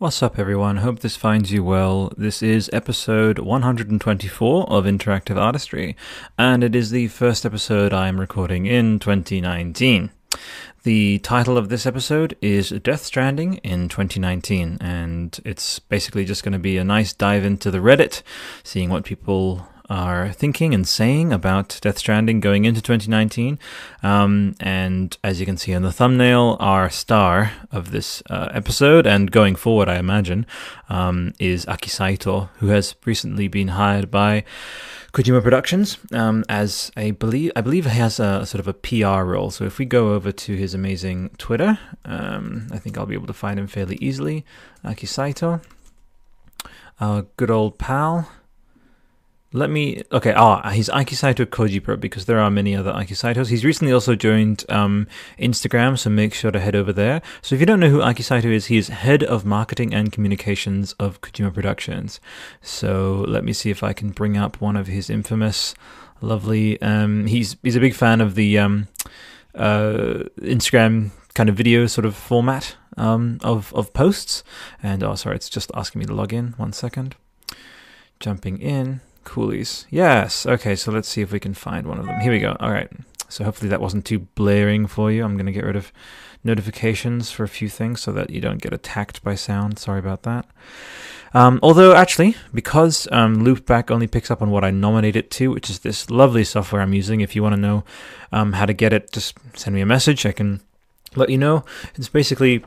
What's up, everyone? Hope this finds you well. This is episode 124 of Interactive Artistry, and it is the first episode I am recording in 2019. The title of this episode is Death Stranding in 2019, and it's basically just going to be a nice dive into the Reddit, seeing what people are thinking and saying about Death Stranding going into 2019. Um, and as you can see on the thumbnail, our star of this uh, episode and going forward, I imagine, um, is Aki Saito, who has recently been hired by Kojima Productions um, as a believe I believe he has a sort of a PR role. So if we go over to his amazing Twitter, um, I think I'll be able to find him fairly easily. Aki Saito, our good old pal. Let me. Okay, ah, he's Akisaito Kojipro because there are many other Akisaitos. He's recently also joined um, Instagram, so make sure to head over there. So if you don't know who Akisaito is, he is head of marketing and communications of Kojima Productions. So let me see if I can bring up one of his infamous, lovely. Um, he's he's a big fan of the um, uh, Instagram kind of video sort of format um, of of posts. And oh, sorry, it's just asking me to log in. One second. Jumping in. Coolies. Yes. Okay, so let's see if we can find one of them. Here we go. All right. So hopefully that wasn't too blaring for you. I'm going to get rid of notifications for a few things so that you don't get attacked by sound. Sorry about that. Um, although, actually, because um, Loopback only picks up on what I nominate it to, which is this lovely software I'm using, if you want to know um, how to get it, just send me a message. I can let you know. It's basically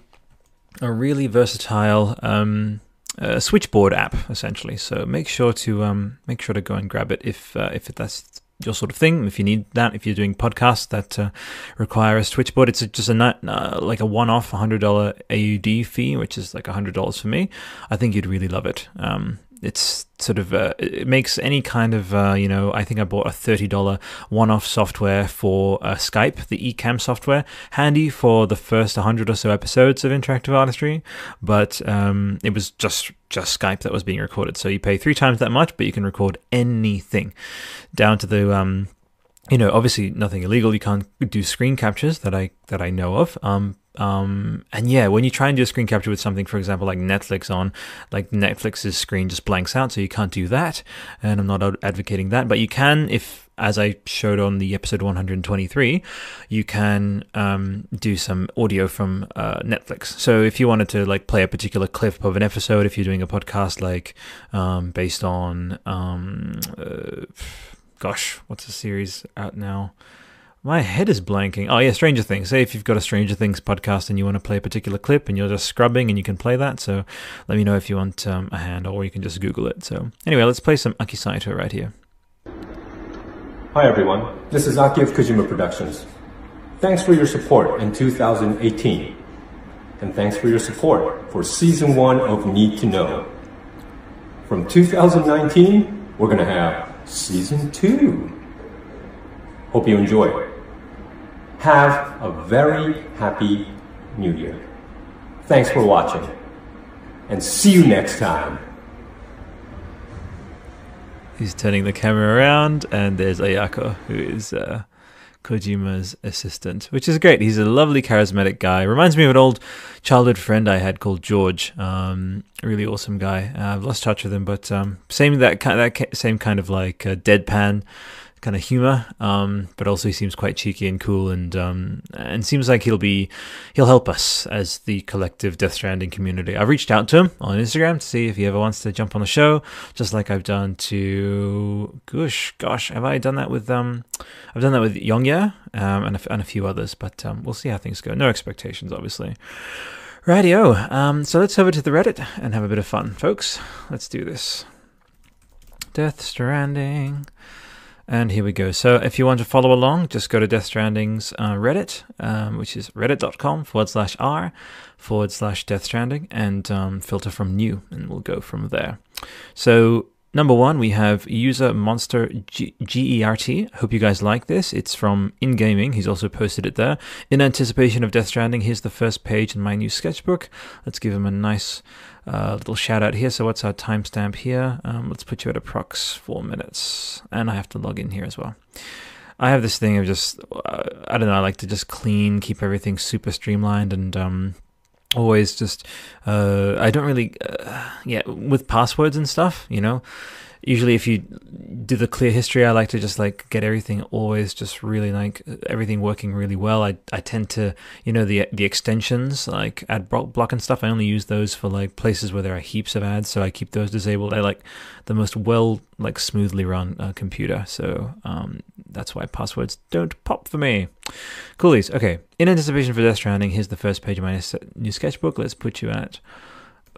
a really versatile um, a switchboard app essentially. So make sure to um, make sure to go and grab it if uh, if that's your sort of thing. If you need that, if you're doing podcasts that uh, require a switchboard, it's just a uh, like a one-off hundred dollar AUD fee, which is like hundred dollars for me. I think you'd really love it. Um, it's sort of uh, it makes any kind of uh, you know I think I bought a thirty dollar one off software for uh, Skype the eCamm software handy for the first hundred or so episodes of Interactive Artistry, but um, it was just just Skype that was being recorded. So you pay three times that much, but you can record anything down to the um, you know obviously nothing illegal. You can't do screen captures that I that I know of. Um, um, and yeah, when you try and do a screen capture with something, for example, like Netflix on, like Netflix's screen just blanks out, so you can't do that. And I'm not advocating that, but you can if, as I showed on the episode 123, you can um, do some audio from uh, Netflix. So if you wanted to like play a particular clip of an episode, if you're doing a podcast like um, based on, um, uh, gosh, what's the series out now? My head is blanking. Oh yeah, Stranger Things. Say if you've got a Stranger Things podcast and you want to play a particular clip and you're just scrubbing and you can play that. So let me know if you want um, a hand or you can just Google it. So anyway, let's play some Aki Saito right here. Hi everyone, this is Aki of Kojima Productions. Thanks for your support in 2018. And thanks for your support for season one of Need to Know. From 2019, we're gonna have season two. Hope you enjoy. Have a very happy New Year. Thanks for watching, and see you next time. He's turning the camera around, and there's Ayako, who is uh, Kojima's assistant, which is great. He's a lovely, charismatic guy. Reminds me of an old childhood friend I had called George. Um, really awesome guy. Uh, I've lost touch with him, but um, same that that same kind of like uh, deadpan kind of humor, um, but also he seems quite cheeky and cool, and um, and seems like he'll be he'll help us as the collective Death Stranding community. I've reached out to him on Instagram to see if he ever wants to jump on the show, just like I've done to gosh, gosh, have I done that with um, I've done that with Yongya um, and a, and a few others, but um, we'll see how things go. No expectations, obviously. Radio. Um, so let's over to the Reddit and have a bit of fun, folks. Let's do this. Death Stranding. And here we go. So if you want to follow along, just go to Death Stranding's uh, Reddit, um, which is reddit.com forward slash r forward slash Death Stranding, and um, filter from new, and we'll go from there. So number one, we have user monster GERT. Hope you guys like this. It's from In Gaming. He's also posted it there. In anticipation of Death Stranding, here's the first page in my new sketchbook. Let's give him a nice uh, little shout out here. So what's our timestamp here? Um, let's put you at approx four minutes, and I have to log in here as well. I have this thing of just uh, I don't know. I like to just clean, keep everything super streamlined, and um, always just uh, I don't really uh, yeah with passwords and stuff. You know, usually if you do the clear history, I like to just like get everything always just really like everything working really well. I I tend to you know the the extensions like ad block and stuff. I only use those for like places where there are heaps of ads, so I keep those disabled. I like the most well like smoothly run uh, computer, so um, that's why passwords don't pop for me. Coolies. Okay, in anticipation for Death Stranding, here's the first page of my new sketchbook. Let's put you at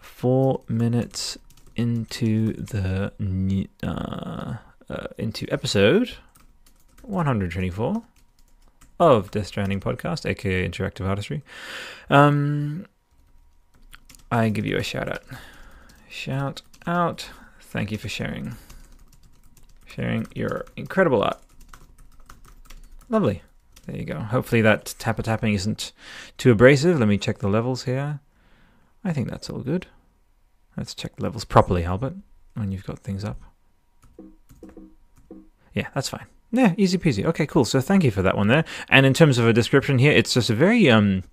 four minutes into the uh, uh, into episode 124 of Death Stranding podcast, aka Interactive Artistry. Um, I give you a shout out. Shout out! Thank you for sharing, sharing your incredible art. Lovely. There you go. Hopefully that tapper tapping isn't too abrasive. Let me check the levels here. I think that's all good. Let's check the levels properly, Albert, when you've got things up. Yeah, that's fine. Yeah, easy peasy. Okay, cool. So thank you for that one there. And in terms of a description here, it's just a very um,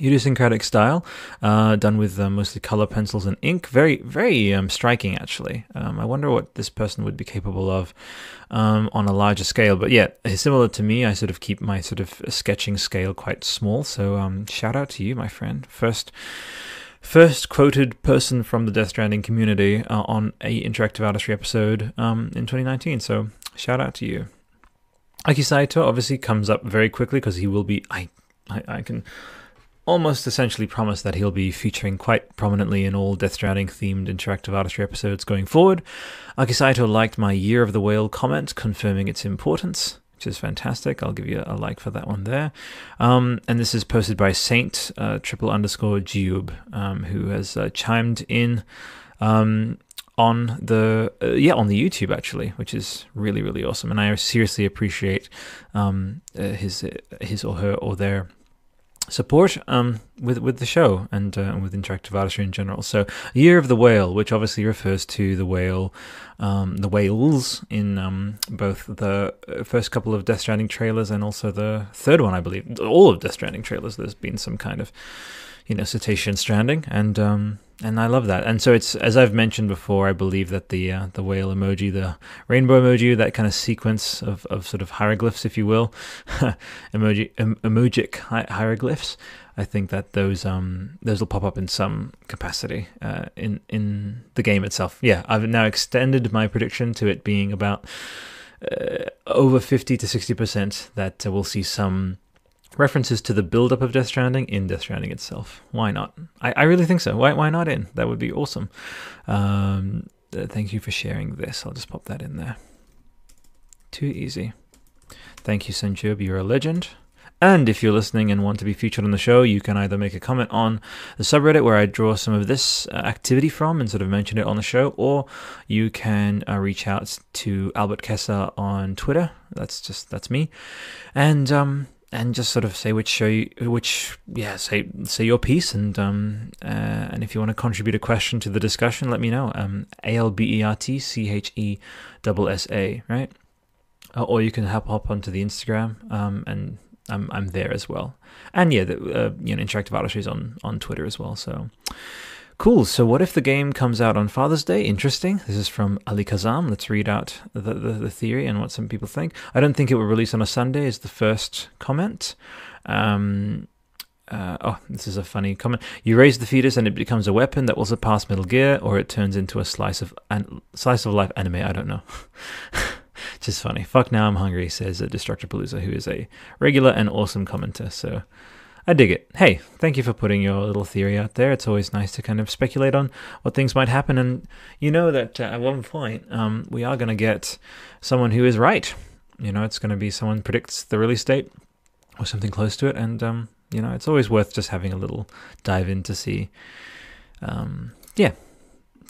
idiosyncratic style, uh, done with uh, mostly color pencils and ink. Very, very um, striking, actually. Um, I wonder what this person would be capable of um, on a larger scale. But yeah, similar to me, I sort of keep my sort of sketching scale quite small. So um, shout out to you, my friend. First first quoted person from the Death Stranding community uh, on a interactive artistry episode um, in 2019. So shout out to you. Aki Saito obviously comes up very quickly because he will be. I, I, I can almost essentially promise that he'll be featuring quite prominently in all Death Stranding themed interactive artistry episodes going forward. Aki Saito liked my Year of the Whale comment, confirming its importance which is fantastic. I'll give you a like for that one there. Um, and this is posted by Saint uh, triple underscore Giub, um, who has uh, chimed in um, on the uh, yeah on the YouTube actually, which is really really awesome. And I seriously appreciate um, uh, his his or her or their support um, with with the show and uh, with interactive artistry in general. So, Year of the Whale, which obviously refers to the whale, um, the whales in um, both the uh, first couple of Death Stranding trailers and also the third one, I believe. All of Death Stranding trailers, there's been some kind of you know cetacean stranding, and um, and I love that. And so it's as I've mentioned before, I believe that the uh, the whale emoji, the rainbow emoji, that kind of sequence of, of sort of hieroglyphs, if you will, emoji em, emojic hi- hieroglyphs. I think that those um those will pop up in some capacity uh, in in the game itself. Yeah, I've now extended my prediction to it being about uh, over fifty to sixty percent that we'll see some references to the build-up of Death Stranding in Death Stranding itself. Why not? I, I really think so. Why why not in? That would be awesome. Um, thank you for sharing this. I'll just pop that in there. Too easy. Thank you, Senjub. You're a legend. And if you're listening and want to be featured on the show, you can either make a comment on the subreddit where I draw some of this uh, activity from and sort of mention it on the show, or you can uh, reach out to Albert Chessa on Twitter. That's just that's me, and um, and just sort of say which show you, which yeah say say your piece and um uh, and if you want to contribute a question to the discussion let me know. Um a l b e r t c h e s a right? Uh, or you can hop hop onto the Instagram um and I'm I'm there as well. And yeah the uh, you know interactive artistry is on on Twitter as well so Cool. So, what if the game comes out on Father's Day? Interesting. This is from Ali Kazam. Let's read out the, the, the, theory and what some people think. I don't think it will release on a Sunday, is the first comment. Um, uh, oh, this is a funny comment. You raise the fetus and it becomes a weapon that will surpass Metal Gear, or it turns into a slice of an, slice of life anime. I don't know. Just funny. Fuck now, I'm hungry, says Destructor Palooza, who is a regular and awesome commenter. So I dig it. Hey, thank you for putting your little theory out there. It's always nice to kind of speculate on what things might happen. And you know that uh, at one point, um, we are going to get someone who is right. You know, it's going to be someone predicts the release date or something close to it. And, um, you know, it's always worth just having a little dive in to see. Um, yeah,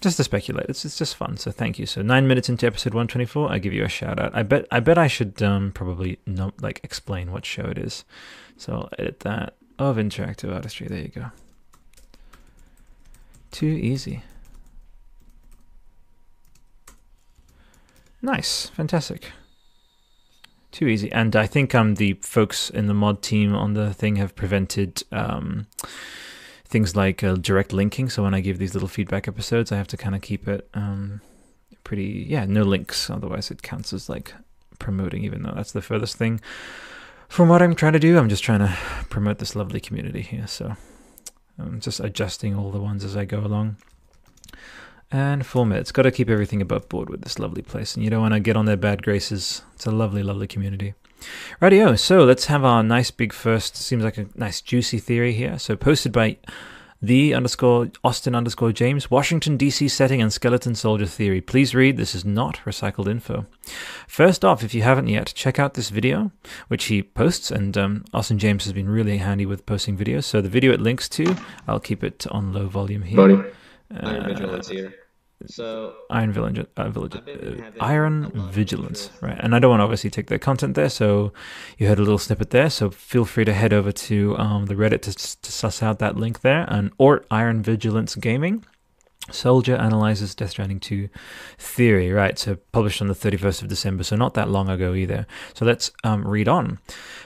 just to speculate. It's it's just fun. So thank you. So nine minutes into episode one twenty four, I give you a shout out. I bet I bet I should um, probably not like explain what show it is. So I'll edit that of interactive artistry. There you go. Too easy. Nice, fantastic. Too easy, and I think um the folks in the mod team on the thing have prevented um things like uh, direct linking. So when I give these little feedback episodes, I have to kind of keep it um, pretty, yeah, no links. Otherwise, it counts as like promoting, even though that's the furthest thing from what I'm trying to do. I'm just trying to promote this lovely community here. So I'm just adjusting all the ones as I go along. And format. It's got to keep everything above board with this lovely place. And you don't want to get on their bad graces. It's a lovely, lovely community. Rightio, so let's have our nice big first, seems like a nice juicy theory here. So posted by the underscore Austin underscore James, Washington DC setting and skeleton soldier theory. Please read, this is not recycled info. First off, if you haven't yet, check out this video, which he posts, and um, Austin James has been really handy with posting videos. So the video it links to, I'll keep it on low volume here. Buddy, uh, vigilance here. So Iron Vigilance, uh, uh, Iron Vigilance, right? And I don't want to obviously take the content there, so you heard a little snippet there. So feel free to head over to um, the Reddit to, to suss out that link there, and or Iron Vigilance Gaming. Soldier analyzes Death Stranding 2 theory, right? So published on the 31st of December, so not that long ago either. So let's um, read on.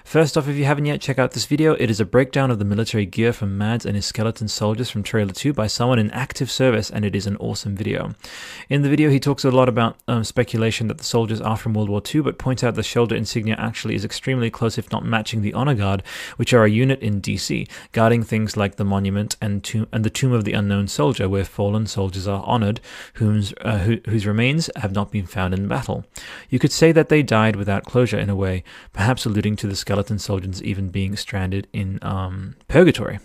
First off, if you haven't yet, check out this video. It is a breakdown of the military gear from Mads and his skeleton soldiers from Trailer 2 by someone in active service, and it is an awesome video. In the video, he talks a lot about um, speculation that the soldiers are from World War II, but points out the shoulder insignia actually is extremely close, if not matching the Honor Guard, which are a unit in DC, guarding things like the monument and, tomb- and the Tomb of the Unknown Soldier, where fallen soldiers are honored, whose, uh, who, whose remains have not been found in battle. You could say that they died without closure in a way, perhaps alluding to the skeleton soldiers even being stranded in um, purgatory.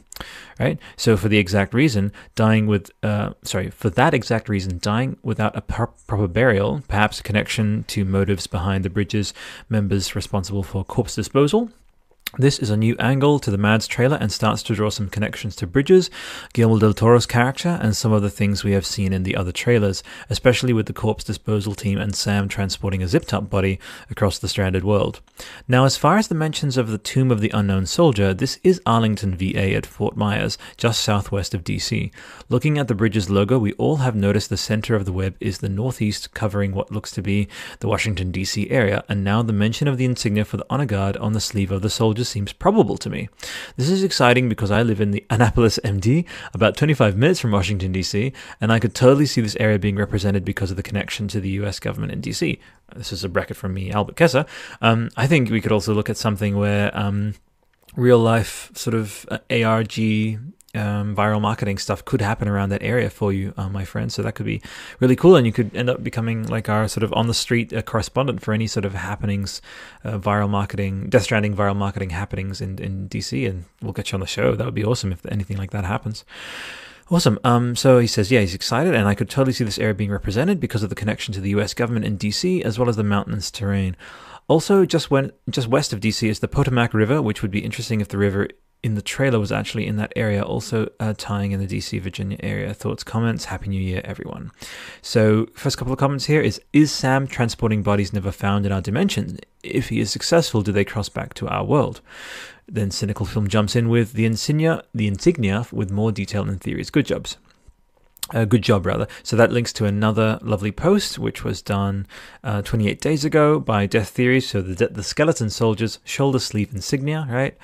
Right? So, for the exact reason, dying with, uh, sorry, for that exact reason, dying without a proper burial, perhaps a connection to motives behind the bridge's members responsible for corpse disposal, this is a new angle to the Mads trailer and starts to draw some connections to Bridges, Guillermo del Toro's character, and some of the things we have seen in the other trailers, especially with the corpse disposal team and Sam transporting a zipped up body across the stranded world. Now, as far as the mentions of the Tomb of the Unknown Soldier, this is Arlington, VA at Fort Myers, just southwest of DC. Looking at the Bridges logo, we all have noticed the center of the web is the northeast, covering what looks to be the Washington, DC area, and now the mention of the insignia for the honor guard on the sleeve of the soldier just seems probable to me. This is exciting because I live in the Annapolis MD, about 25 minutes from Washington, D.C., and I could totally see this area being represented because of the connection to the US government in D.C. This is a bracket from me, Albert Chessa. Um, I think we could also look at something where um, real life sort of uh, ARG um, viral marketing stuff could happen around that area for you, uh, my friend. So that could be really cool, and you could end up becoming like our sort of on the street uh, correspondent for any sort of happenings, uh, viral marketing, Death Stranding viral marketing happenings in in DC, and we'll get you on the show. That would be awesome if anything like that happens. Awesome. Um, so he says, yeah, he's excited, and I could totally see this area being represented because of the connection to the U.S. government in D.C. as well as the mountainous terrain. Also, just when just west of DC is the Potomac River, which would be interesting if the river in the trailer was actually in that area, also uh, tying in the DC Virginia area. Thoughts, comments, Happy New Year, everyone. So, first couple of comments here is Is Sam transporting bodies never found in our dimension? If he is successful, do they cross back to our world? Then Cynical Film jumps in with the insignia, the insignia with more detail and theories. Good jobs. Uh, good job, rather. So that links to another lovely post, which was done uh, 28 days ago by Death Theory. So the the skeleton soldiers shoulder sleeve insignia, right?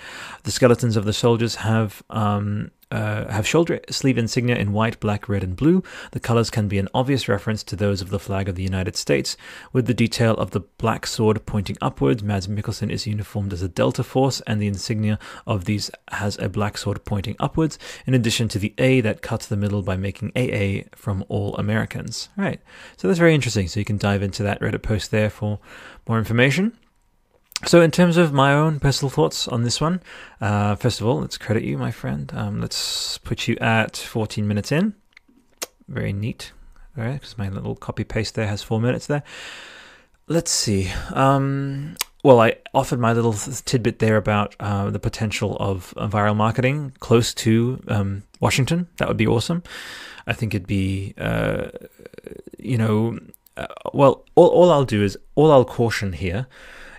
The skeletons of the soldiers have um, uh, have shoulder sleeve insignia in white, black, red, and blue. The colors can be an obvious reference to those of the flag of the United States, with the detail of the black sword pointing upwards. Mads Mikkelsen is uniformed as a Delta Force, and the insignia of these has a black sword pointing upwards, in addition to the A that cuts the middle by making AA from all Americans. Right, so that's very interesting. So you can dive into that Reddit post there for more information. So, in terms of my own personal thoughts on this one, uh, first of all, let's credit you, my friend. Um, let's put you at 14 minutes in. Very neat, all right? Because my little copy paste there has four minutes there. Let's see. Um, well, I offered my little tidbit there about uh, the potential of uh, viral marketing close to um, Washington. That would be awesome. I think it'd be, uh, you know, uh, well, all, all I'll do is, all I'll caution here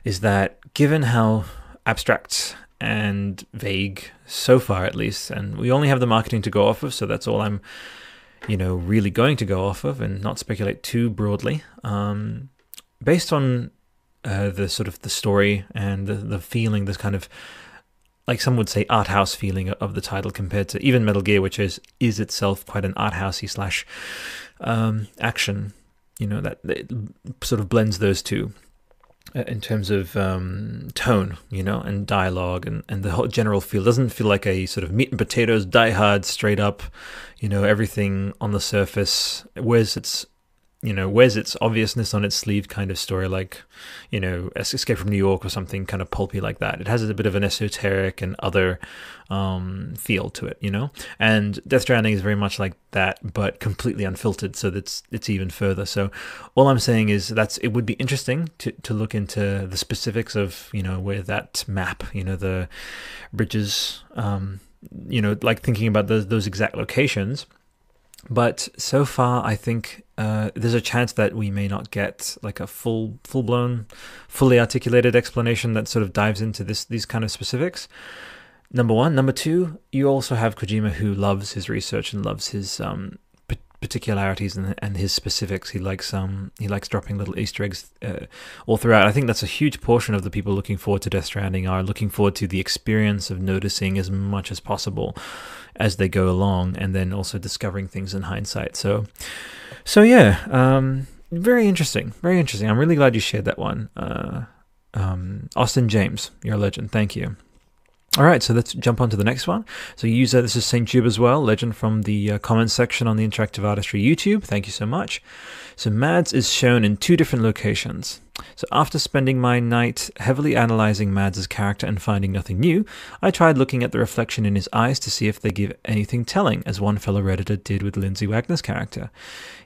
is that given how abstract and vague so far at least and we only have the marketing to go off of so that's all i'm you know really going to go off of and not speculate too broadly um, based on uh, the sort of the story and the, the feeling this kind of like some would say art house feeling of the title compared to even Metal Gear, which is is itself quite an art housey slash um, action. You know that sort of blends those two in terms of um, tone, you know, and dialogue, and, and the whole general feel doesn't feel like a sort of meat and potatoes, die hard, straight up, you know, everything on the surface. Whereas it's you know, wears its obviousness on its sleeve kind of story, like, you know, Escape from New York or something kind of pulpy like that. It has a bit of an esoteric and other um, feel to it, you know? And Death Stranding is very much like that, but completely unfiltered, so that's it's even further. So all I'm saying is that's it would be interesting to, to look into the specifics of, you know, where that map, you know, the bridges, um, you know, like thinking about those, those exact locations but so far, I think uh, there's a chance that we may not get like a full, full blown, fully articulated explanation that sort of dives into this these kind of specifics. Number one, number two, you also have Kojima who loves his research and loves his um, particularities and, and his specifics. He likes um he likes dropping little Easter eggs uh, all throughout. I think that's a huge portion of the people looking forward to Death Stranding are looking forward to the experience of noticing as much as possible as they go along, and then also discovering things in hindsight. So, so yeah, um, very interesting, very interesting. I'm really glad you shared that one. Uh, um, Austin James, you're a legend. Thank you. All right, so let's jump on to the next one. So, user, this is St. Tube as well, legend from the uh, comments section on the Interactive Artistry YouTube. Thank you so much. So, Mads is shown in two different locations. So, after spending my night heavily analyzing Mads' character and finding nothing new, I tried looking at the reflection in his eyes to see if they give anything telling, as one fellow Redditor did with Lindsay Wagner's character.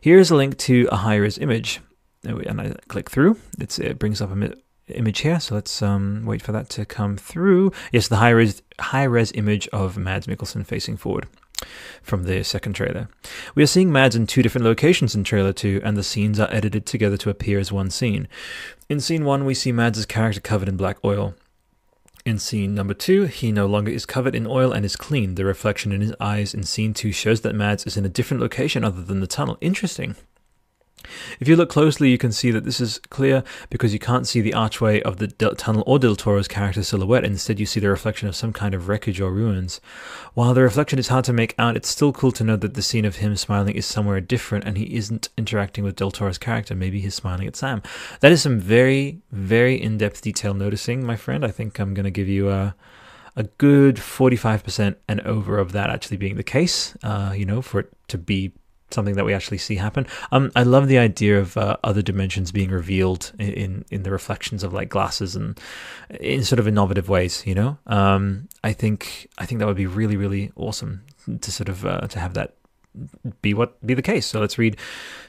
Here is a link to a high res image. And I click through, it's, it brings up a image here. So let's um, wait for that to come through. Yes, the high res high res image of Mads Mikkelsen facing forward from the second trailer. We are seeing Mads in two different locations in trailer 2, and the scenes are edited together to appear as one scene. In scene 1, we see Mads' character covered in black oil. In scene number 2, he no longer is covered in oil and is clean. The reflection in his eyes in scene 2 shows that Mads is in a different location other than the tunnel. Interesting. If you look closely, you can see that this is clear because you can't see the archway of the Del- tunnel or Del Toro's character silhouette. Instead, you see the reflection of some kind of wreckage or ruins. While the reflection is hard to make out, it's still cool to know that the scene of him smiling is somewhere different and he isn't interacting with Del Toro's character. Maybe he's smiling at Sam. That is some very, very in depth detail noticing, my friend. I think I'm going to give you a a good 45% and over of that actually being the case, uh, you know, for it to be something that we actually see happen. Um, I love the idea of uh, other dimensions being revealed in in the reflections of like glasses and in sort of innovative ways. You know, um, I think I think that would be really really awesome to sort of uh, to have that be what be the case. So let's read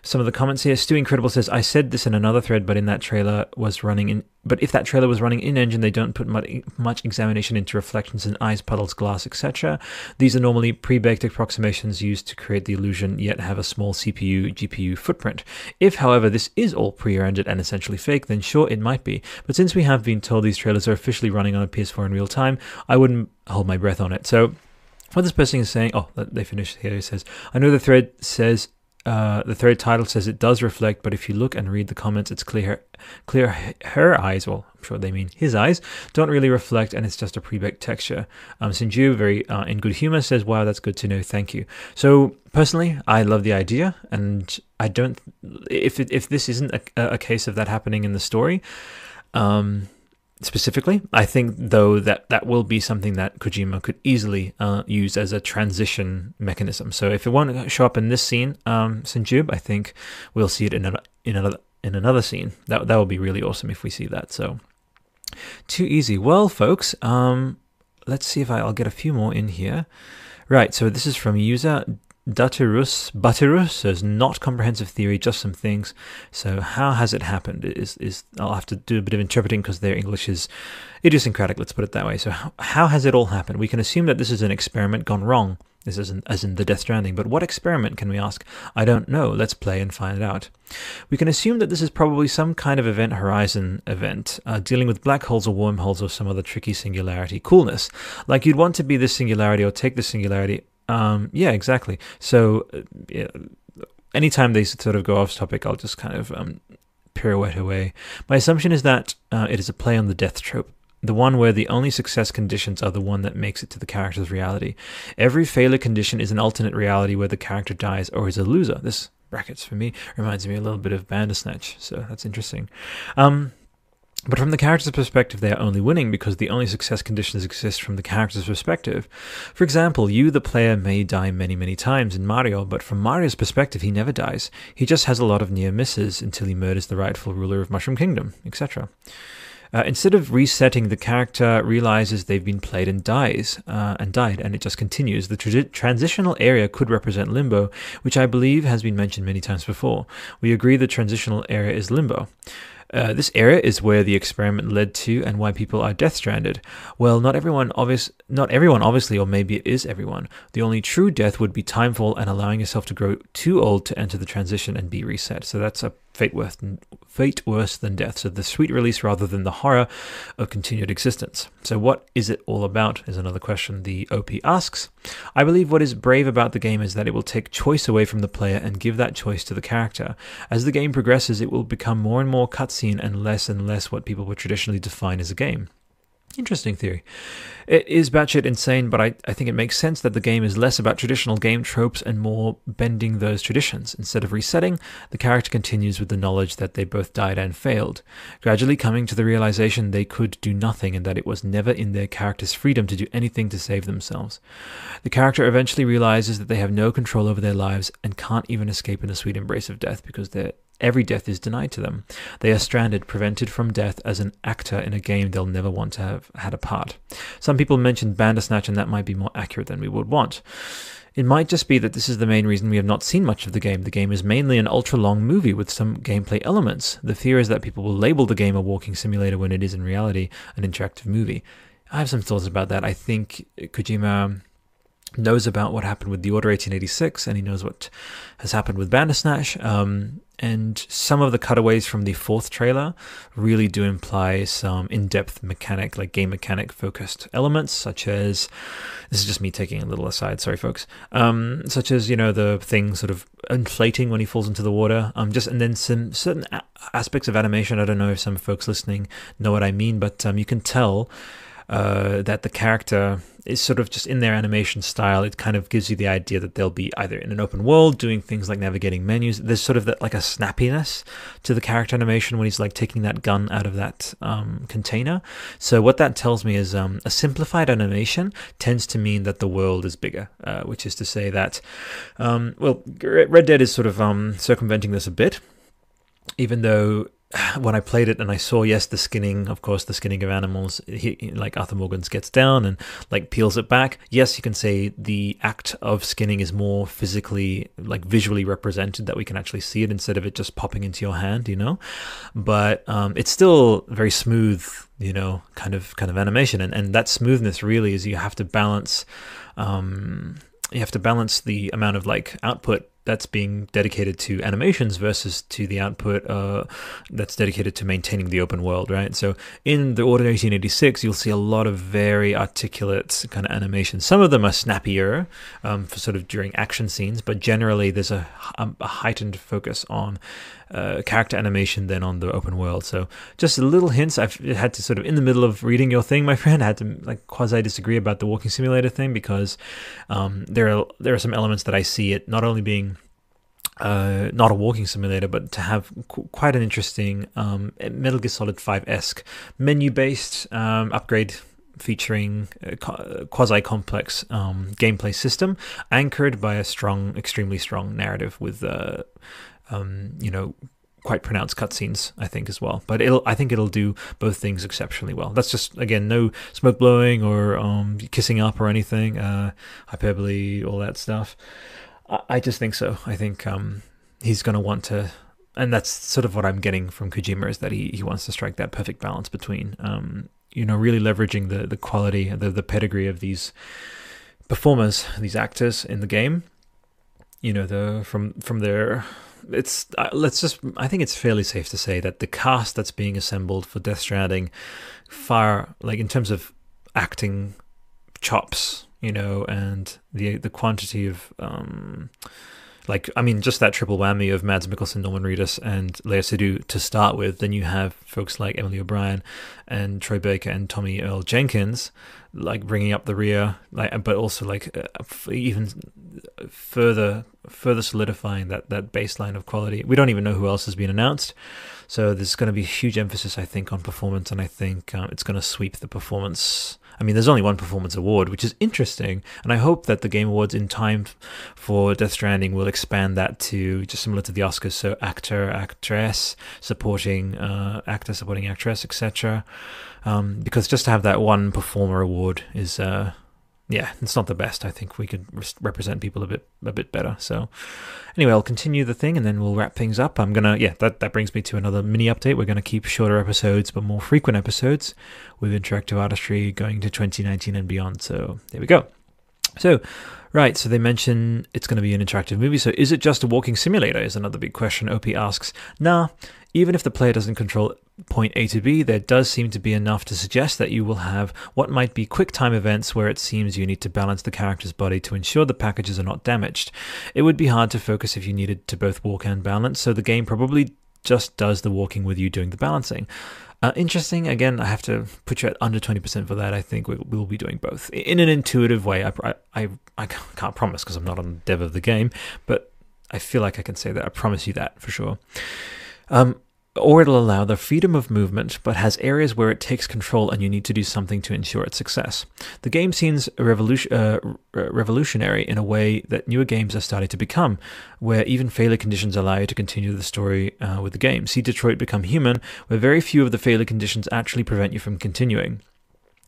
some of the comments here. Stu Incredible says, "I said this in another thread, but in that trailer was running in. But if that trailer was running in engine, they don't put much, much examination into reflections in eyes, puddles, glass, etc. These are normally pre-baked approximations used to create the illusion, yet have a small CPU GPU footprint. If, however, this is all pre-rendered and essentially fake, then sure it might be. But since we have been told these trailers are officially running on a PS4 in real time, I wouldn't hold my breath on it. So." What this person is saying, oh, they finished here. It says, I know the thread says, uh, the thread title says it does reflect, but if you look and read the comments, it's clear, clear her eyes, well, I'm sure they mean his eyes, don't really reflect, and it's just a pre-baked texture. Um, Sinju, very uh, in good humor, says, wow, that's good to know. Thank you. So personally, I love the idea, and I don't, if, it, if this isn't a, a case of that happening in the story, um, specifically. I think, though, that that will be something that Kojima could easily uh, use as a transition mechanism. So if it won't show up in this scene, um, Sinjub, I think we'll see it in another in another in another scene. That that would be really awesome if we see that. So too easy. Well, folks, um, let's see if I, I'll get a few more in here. Right. So this is from user Daterus Baterus says not comprehensive theory, just some things. So how has it happened? Is is I'll have to do a bit of interpreting because their English is idiosyncratic. Let's put it that way. So how, how has it all happened? We can assume that this is an experiment gone wrong. This isn't as in the Death Stranding, but what experiment can we ask? I don't know. Let's play and find out. We can assume that this is probably some kind of event horizon event, uh, dealing with black holes or wormholes or some other tricky singularity coolness. Like you'd want to be this singularity or take the singularity um, yeah, exactly. So, uh, yeah, anytime they sort of go off topic, I'll just kind of um, pirouette away. My assumption is that uh, it is a play on the death trope. the one where the only success conditions are the one that makes it to the character's reality. Every failure condition is an alternate reality where the character dies or is a loser. This brackets for me reminds me a little bit of Bandersnatch, so that's interesting. Um, but from the character's perspective, they are only winning because the only success conditions exist from the character's perspective. For example, you, the player, may die many, many times in Mario, but from Mario's perspective, he never dies. He just has a lot of near misses until he murders the rightful ruler of Mushroom Kingdom, etc. Uh, instead of resetting, the character realizes they've been played and dies uh, and died, and it just continues. The tra- transitional area could represent limbo, which I believe has been mentioned many times before. We agree the transitional area is limbo. Uh, this area is where the experiment led to and why people are death stranded. Well, not everyone obvious not everyone obviously or maybe it is everyone. The only true death would be timefall and allowing yourself to grow too old to enter the transition and be reset. So that's a fate worse than fate worse than death. So the sweet release rather than the horror of continued existence. So what is it all about? Is another question the OP asks. I believe what is brave about the game is that it will take choice away from the player and give that choice to the character. As the game progresses, it will become more and more cutscene and less and less what people would traditionally define as a game. Interesting theory. It is batshit insane, but I, I think it makes sense that the game is less about traditional game tropes and more bending those traditions. Instead of resetting, the character continues with the knowledge that they both died and failed, gradually coming to the realization they could do nothing and that it was never in their character's freedom to do anything to save themselves. The character eventually realizes that they have no control over their lives and can't even escape in the sweet embrace of death because they're Every death is denied to them. They are stranded, prevented from death as an actor in a game they'll never want to have had a part. Some people mentioned Bandersnatch, and that might be more accurate than we would want. It might just be that this is the main reason we have not seen much of the game. The game is mainly an ultra long movie with some gameplay elements. The fear is that people will label the game a walking simulator when it is in reality an interactive movie. I have some thoughts about that. I think Kojima knows about what happened with the Order 1886 and he knows what has happened with Bandersnatch. Um, and some of the cutaways from the fourth trailer really do imply some in-depth mechanic like game mechanic focused elements such as this is just me taking a little aside sorry folks um, such as you know the thing sort of inflating when he falls into the water um, just and then some certain a- aspects of animation. I don't know if some folks listening know what i mean but um, you can tell uh, that the character is sort of just in their animation style. It kind of gives you the idea that they'll be either in an open world doing things like navigating menus. There's sort of that like a snappiness to the character animation when he's like taking that gun out of that um, container. So what that tells me is um, a simplified animation tends to mean that the world is bigger, uh, which is to say that um, well, Red Dead is sort of um, circumventing this a bit even though when I played it and I saw, yes, the skinning, of course, the skinning of animals, he, like Arthur Morgans gets down and like peels it back. Yes, you can say the act of skinning is more physically, like visually represented that we can actually see it instead of it just popping into your hand, you know. But um, it's still very smooth, you know, kind of kind of animation, and and that smoothness really is you have to balance. Um, you have to balance the amount of like output that's being dedicated to animations versus to the output uh, that's dedicated to maintaining the open world, right? So in the Order 1886, you'll see a lot of very articulate kind of animations. Some of them are snappier um, for sort of during action scenes, but generally there's a, a heightened focus on uh, character animation than on the open world. So just a little hints. I've had to sort of in the middle of reading your thing, my friend, I had to like quasi disagree about the walking simulator thing because um, there are there are some elements that I see it not only being uh, not a walking simulator, but to have qu- quite an interesting um, Metal Gear Solid 5 esque menu based um, upgrade featuring quasi complex um, gameplay system anchored by a strong, extremely strong narrative with, uh, um, you know, quite pronounced cutscenes, I think, as well. But it'll, I think it'll do both things exceptionally well. That's just again no smoke blowing or um, kissing up or anything, uh, hyperbole, all that stuff. I just think so. I think um, he's going to want to, and that's sort of what I'm getting from Kojima is that he, he wants to strike that perfect balance between, um, you know, really leveraging the the quality, the the pedigree of these performers, these actors in the game. You know, the from from their it's uh, let's just I think it's fairly safe to say that the cast that's being assembled for Death Stranding, far like in terms of acting chops you know, and the the quantity of um, like I mean, just that triple whammy of Mads Mikkelsen, Norman Reedus, and Léa Seydoux to start with. Then you have folks like Emily O'Brien and Troy Baker and Tommy Earl Jenkins, like bringing up the rear, like but also like uh, even further further solidifying that that baseline of quality. We don't even know who else has been announced. So there's going to be huge emphasis, I think, on performance, and I think um, it's going to sweep the performance. I mean, there's only one performance award, which is interesting, and I hope that the Game Awards, in time for Death Stranding, will expand that to just similar to the Oscars, so actor, actress, supporting uh, actor, supporting actress, etc. Um, because just to have that one performer award is uh, yeah, it's not the best. I think we could represent people a bit a bit better. So, anyway, I'll continue the thing and then we'll wrap things up. I'm gonna yeah, that that brings me to another mini update. We're gonna keep shorter episodes but more frequent episodes with interactive artistry going to 2019 and beyond. So there we go. So. Right, so they mention it's going to be an interactive movie. So is it just a walking simulator? Is another big question. OP asks. Nah, even if the player doesn't control point A to B, there does seem to be enough to suggest that you will have what might be quick time events where it seems you need to balance the character's body to ensure the packages are not damaged. It would be hard to focus if you needed to both walk and balance, so the game probably just does the walking with you doing the balancing. Uh, interesting. Again, I have to put you at under 20% for that. I think we, will be doing both in an intuitive way. I, I, I can't promise because I'm not on the dev of the game, but I feel like I can say that. I promise you that for sure. Um, or it'll allow the freedom of movement, but has areas where it takes control and you need to do something to ensure its success. The game seems revolution, uh, revolutionary in a way that newer games are starting to become, where even failure conditions allow you to continue the story uh, with the game. See Detroit Become Human, where very few of the failure conditions actually prevent you from continuing.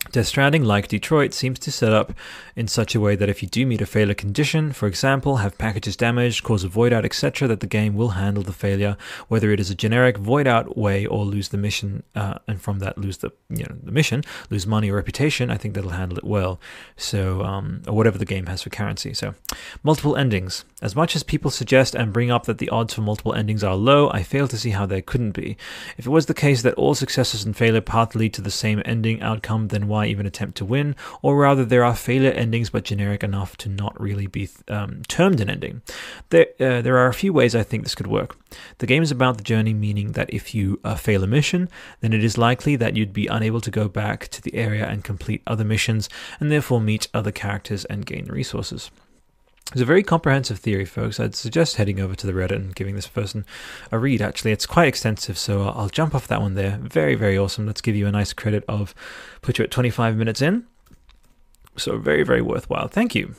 Death Stranding, like Detroit, seems to set up in such a way that if you do meet a failure condition, for example, have packages damaged, cause a void out, etc., that the game will handle the failure, whether it is a generic void out way or lose the mission, uh, and from that lose the you know the mission, lose money or reputation. I think that'll handle it well. So, um, or whatever the game has for currency. So, multiple endings. As much as people suggest and bring up that the odds for multiple endings are low, I fail to see how there couldn't be. If it was the case that all successes and failure path lead to the same ending outcome, then why even attempt to win? Or rather, there are failure endings but generic enough to not really be um, termed an ending. There, uh, there are a few ways I think this could work. The game is about the journey, meaning that if you uh, fail a mission, then it is likely that you'd be unable to go back to the area and complete other missions, and therefore meet other characters and gain resources. It's a very comprehensive theory, folks. I'd suggest heading over to the Reddit and giving this person a read. Actually, it's quite extensive, so I'll jump off that one there. Very, very awesome. Let's give you a nice credit of put you at 25 minutes in. So, very, very worthwhile. Thank you.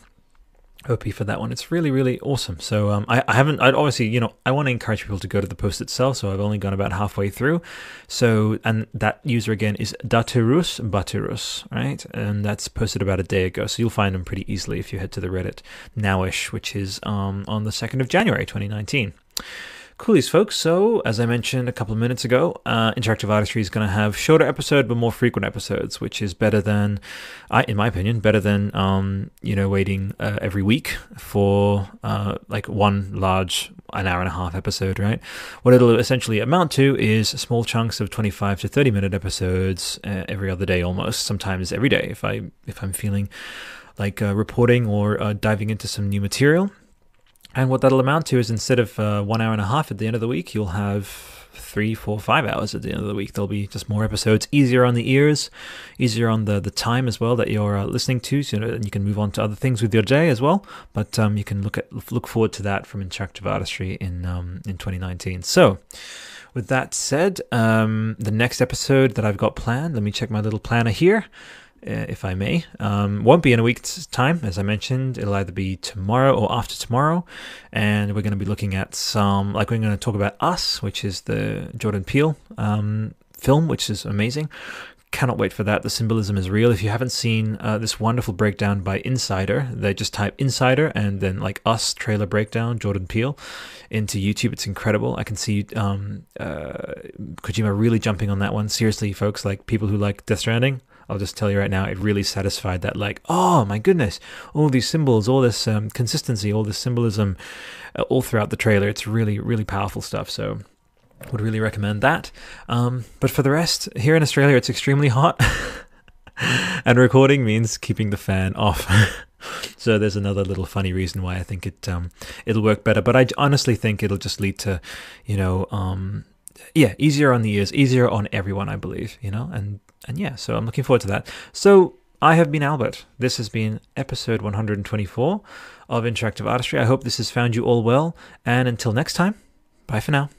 OP for that one. It's really, really awesome. So um, I, I haven't. I'd obviously, you know, I want to encourage people to go to the post itself. So I've only gone about halfway through. So and that user again is Daturus Baturus, right? And that's posted about a day ago. So you'll find them pretty easily if you head to the Reddit nowish, which is um, on the second of January, 2019. Coolies, folks. So, as I mentioned a couple of minutes ago, uh, Interactive Artistry is going to have shorter episode but more frequent episodes, which is better than, I, in my opinion, better than um, you know waiting uh, every week for uh, like one large an hour and a half episode. Right? What it'll essentially amount to is small chunks of twenty five to thirty minute episodes uh, every other day, almost sometimes every day if I if I'm feeling like uh, reporting or uh, diving into some new material. And what that'll amount to is instead of uh, one hour and a half at the end of the week, you'll have three, four, five hours at the end of the week. There'll be just more episodes, easier on the ears, easier on the, the time as well that you're uh, listening to. So you know, and you can move on to other things with your day as well. But um, you can look at look forward to that from Interactive Artistry in um, in 2019. So. With that said, um, the next episode that I've got planned, let me check my little planner here. Uh, if I may. Um, won't be in a week's time, as I mentioned. It'll either be tomorrow or after tomorrow. And we're going to be looking at some, like, we're going to talk about Us, which is the Jordan Peele um, film, which is amazing. Cannot wait for that. The symbolism is real. If you haven't seen uh, this wonderful breakdown by Insider, they just type Insider and then like Us trailer breakdown, Jordan Peele, into YouTube. It's incredible. I can see um, uh, Kojima really jumping on that one. Seriously, folks, like people who like Death Stranding, I'll just tell you right now, it really satisfied that, like, oh my goodness, all these symbols, all this um, consistency, all this symbolism, uh, all throughout the trailer. It's really, really powerful stuff. So, would really recommend that. Um, but for the rest, here in Australia, it's extremely hot, and recording means keeping the fan off. so there's another little funny reason why I think it um, it'll work better. But I honestly think it'll just lead to, you know, um, yeah, easier on the ears, easier on everyone, I believe, you know, and and yeah, so I'm looking forward to that. So I have been Albert. This has been episode 124 of Interactive Artistry. I hope this has found you all well, and until next time, bye for now.